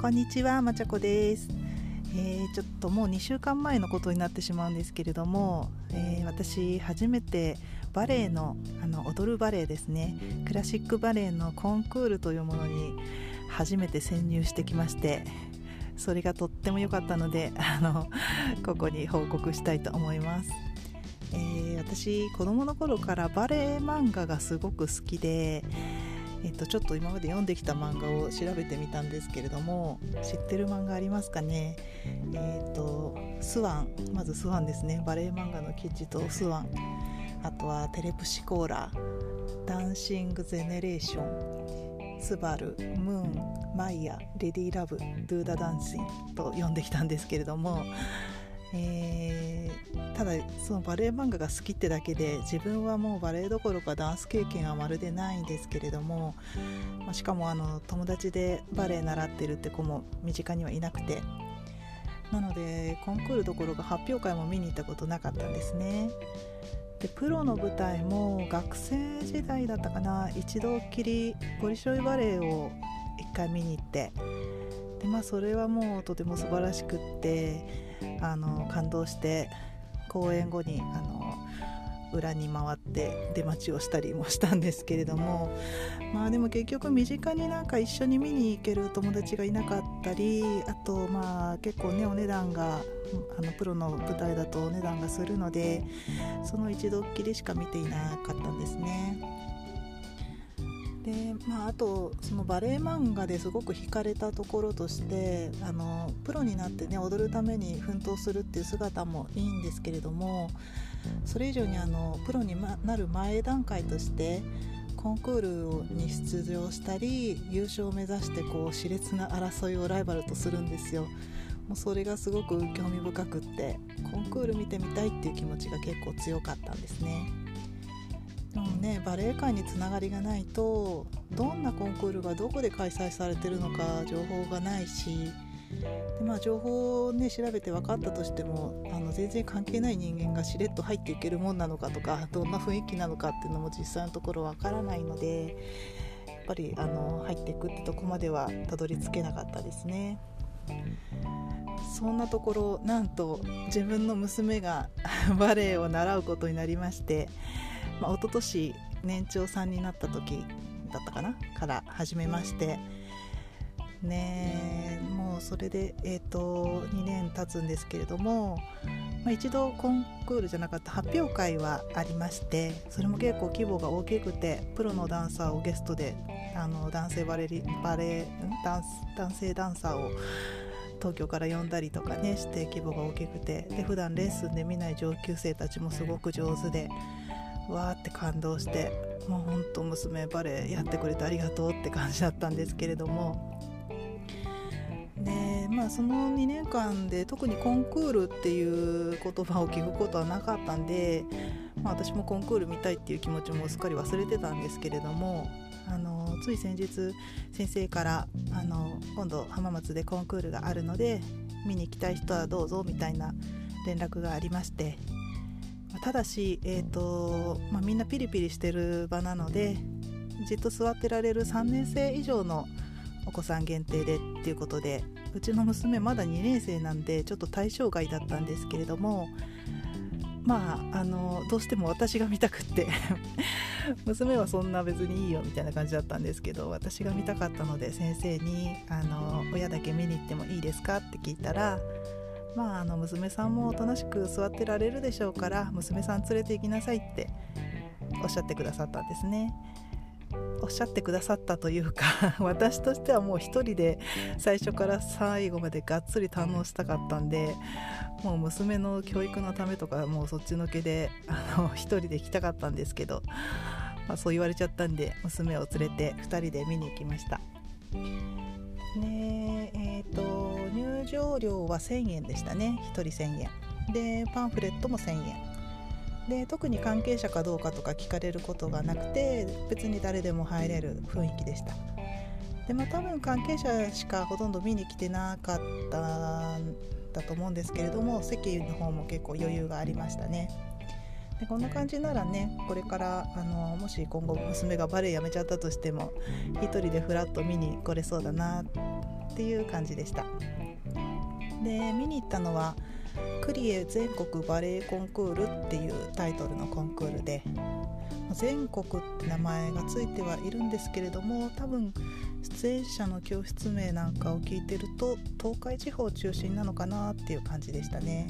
こんにちはまちゃこです、えーちょっともう2週間前のことになってしまうんですけれども、えー私初めてバレエのあの踊るバレエですね。クラシックバレエのコンクールというものに初めて潜入してきましてそれがとっても良かったので あのここに報告したいと思います、えー私子供の頃からバレエ漫画がすごく好きでえっと、ちょっと今まで読んできた漫画を調べてみたんですけれども知ってる漫画ありますかね？えっとスワン。まずスワンですね。バレエ漫画のキッチとスワン。あとはテレプシコーラ。ダンシングゼネレーション。スバル。ムーン。マイヤ。レディラブ。ドゥーダダンシン。と読んできたんですけれどもえーただそのバレエ漫画が好きってだけで自分はもうバレエどころかダンス経験はまるでないんですけれども、まあしかもあの友達でバレエ習ってるって子も身近にはいなくてなのでコンクールどころか発表会も見に行ったことなかったんですね。でプロの舞台も学生時代だったかな一度きりボリショイバレエを一回見に行ってでまあそれはもうとても素晴らしくってあの感動して公演後にあの裏に回って出待ちをしたりもしたんですけれどもまあでも結局身近になんか一緒に見に行ける友達がいなかったりあとまあ結構ねお値段があのプロの舞台だとお値段がするのでその一度っきりしか見ていなかったんですね。でまあ、あとそのバレエ漫画ですごく惹かれたところとしてあのプロになってね踊るために奮闘するっていう姿もいいんですけれどもそれ以上にあのプロになる前段階としてコンクールに出場したり優勝を目指してこう熾烈な争いをライバルとするんですよ。もうそれがすごく興味深くってコンクール見てみたいっていう気持ちが結構強かったんですね。でもねバレエ界につながりがないとどんなコンクールがどこで開催されてるのか情報がないしで、まあ、情報を、ね、調べて分かったとしてもあの全然関係ない人間がしれっと入っていけるもんなのかとかどんな雰囲気なのかっていうのも実際のところ分からないのでやっぱりあの入っていくってとこまではたどり着けなかったですね。そんなところなんと自分の娘が バレエを習うことになりましてまあ、一昨年年長さんになった時だったかなから始めましてねもうそれで、えー、と2年経つんですけれども、まあ、一度コンクールじゃなかった発表会はありましてそれも結構規模が大きくてプロのダンサーをゲストであの男性バレリバレ男性ダンサーを東京から呼んだりとかねして規模が大きくてで普段レッスンで見ない上級生たちもすごく上手で。わーって感動してもうほんと娘バレエやってくれてありがとうって感じだったんですけれども。でまあその2年間で特にコンクールっていう言葉を聞くことはなかったんで、まあ、私もコンクール見たいっていう気持ちもすっかり忘れてたんですけれどもあのつい先日先生からあの今度浜松でコンクールがあるので見に行きたい人はどうぞみたいな連絡がありましてただし、えーとまあ、みんなピリピリしてる場なのでじっと座ってられる3年生以上のお子さん限定でっていうことでうちの娘まだ2年生なんでちょっと対象外だったんですけれどもまああのどうしても私が見たくって 娘はそんな別にいいよみたいな感じだったんですけど私が見たかったので先生にあの親だけ見に行ってもいいですかって聞いたらまああの娘さんもおとなしく座ってられるでしょうから娘さん連れて行きなさいっておっしゃってくださったんですね。おっしゃってくださったというか 私としてはもう一人で最初から最後までがっつり堪能したかったんでもう娘の教育のためとかもうそっちのけであの一人で行きたかったんですけど、まあ、そう言われちゃったんで娘を連れて2人で見に行きました。ねえ、場料は1000円でしたね。1人1000円。でパンフレットも1000円。で特に関係者かどうかとか聞かれることがなくて別に誰でも入れる雰囲気でした。でまあ多分関係者しかほとんど見に来てなかったんだと思うんですけれども席の方も結構余裕がありましたね。でこんな感じならねこれからあのもし今後娘がバレエやめちゃったとしても一人でフラッと見に来れそうだなっていう感じでしたで見に行ったのはクリエ全国バレエコンクールっていうタイトルのコンクールで全国って名前がついてはいるんですけれども多分出演者の教室名なんかを聞いてると東海地方中心なのかなっていう感じでしたね。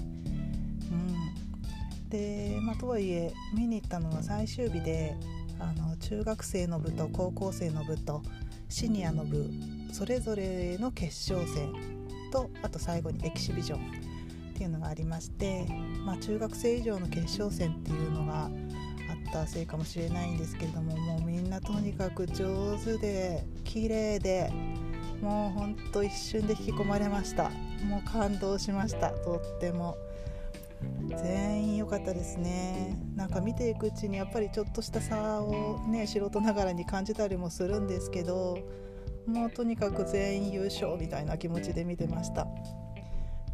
うん、で、まあ、とはいえ見に行ったのは最終日であの中学生の部と高校生の部とシニアの部それぞれの決勝戦とあと最後にエキシビジョンっていうのがありまして、まあ、中学生以上の決勝戦っていうのがあったせいかもしれないんですけれどももうみんなとにかく上手で綺麗でもうほんと一瞬で引き込まれました。もう感動しました。とっても。全員良かったですね。なんか見ていくうちにやっぱりちょっとした差をね素人ながらに感じたりもするんですけどもうとにかく全員優勝みたいな気持ちで見てました。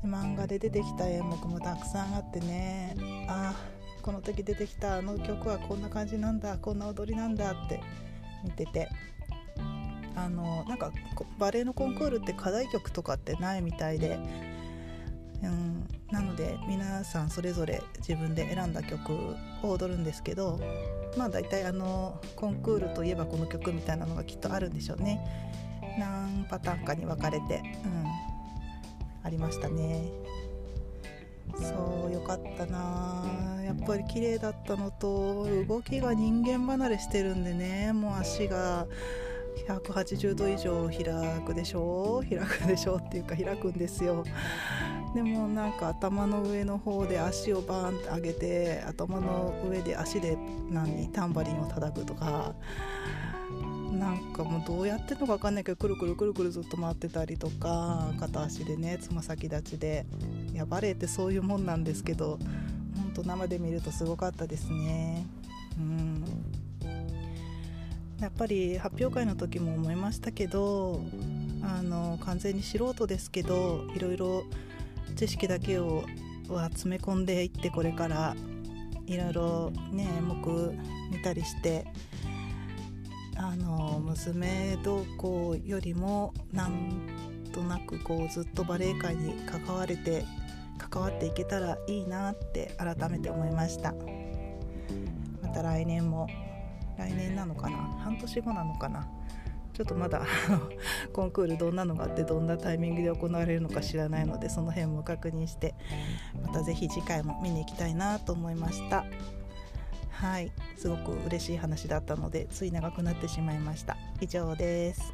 漫画で出てきた演目もたくさんあってね。ああこの時出てきたあの曲はこんな感じなんだこんな踊りなんだって見てて。あのなんかバレエのコンクールって課題曲とかってないみたいで、うん、なので皆さんそれぞれ自分で選んだ曲を踊るんですけどまあ大体あのコンクールといえばこの曲みたいなのがきっとあるんでしょうね。何パターンかに分かれて、うん、ありましたね。そうよかったな。やっぱり綺麗だったのと動きが人間離れしてるんでね。もう足が180度以上開くでしょう。開くでしょうっていうか開くんですよ。でもなんか頭の上の方で足をバーンって上げて頭の上で足で何タンバリンを叩くとか。なんかもうどうやってんのか分かんないけどくるくるくるくるずっと回ってたりとか片足でねつま先立ちでいやバレエってそういうもんなんですけど本当生で見るとすごかったですね。うん。やっぱり発表会の時も思いましたけどあの完全に素人ですけどいろいろ知識だけをは詰め込んでいってこれからいろいろね演目見たりしてあの娘同行よりもなんとなくこうずっとバレエ界に関われて関わっていけたらいいなって改めて思いました。また来年も来年なのかな？半年後なのかな？ちょっとまだ コンクールどんなのがあってどんなタイミングで行われるのか知らないのでその辺も確認してまた是非次回も見に行きたいなと思いました。はい。すごく嬉しい話だったのでつい長くなってしまいました。以上です。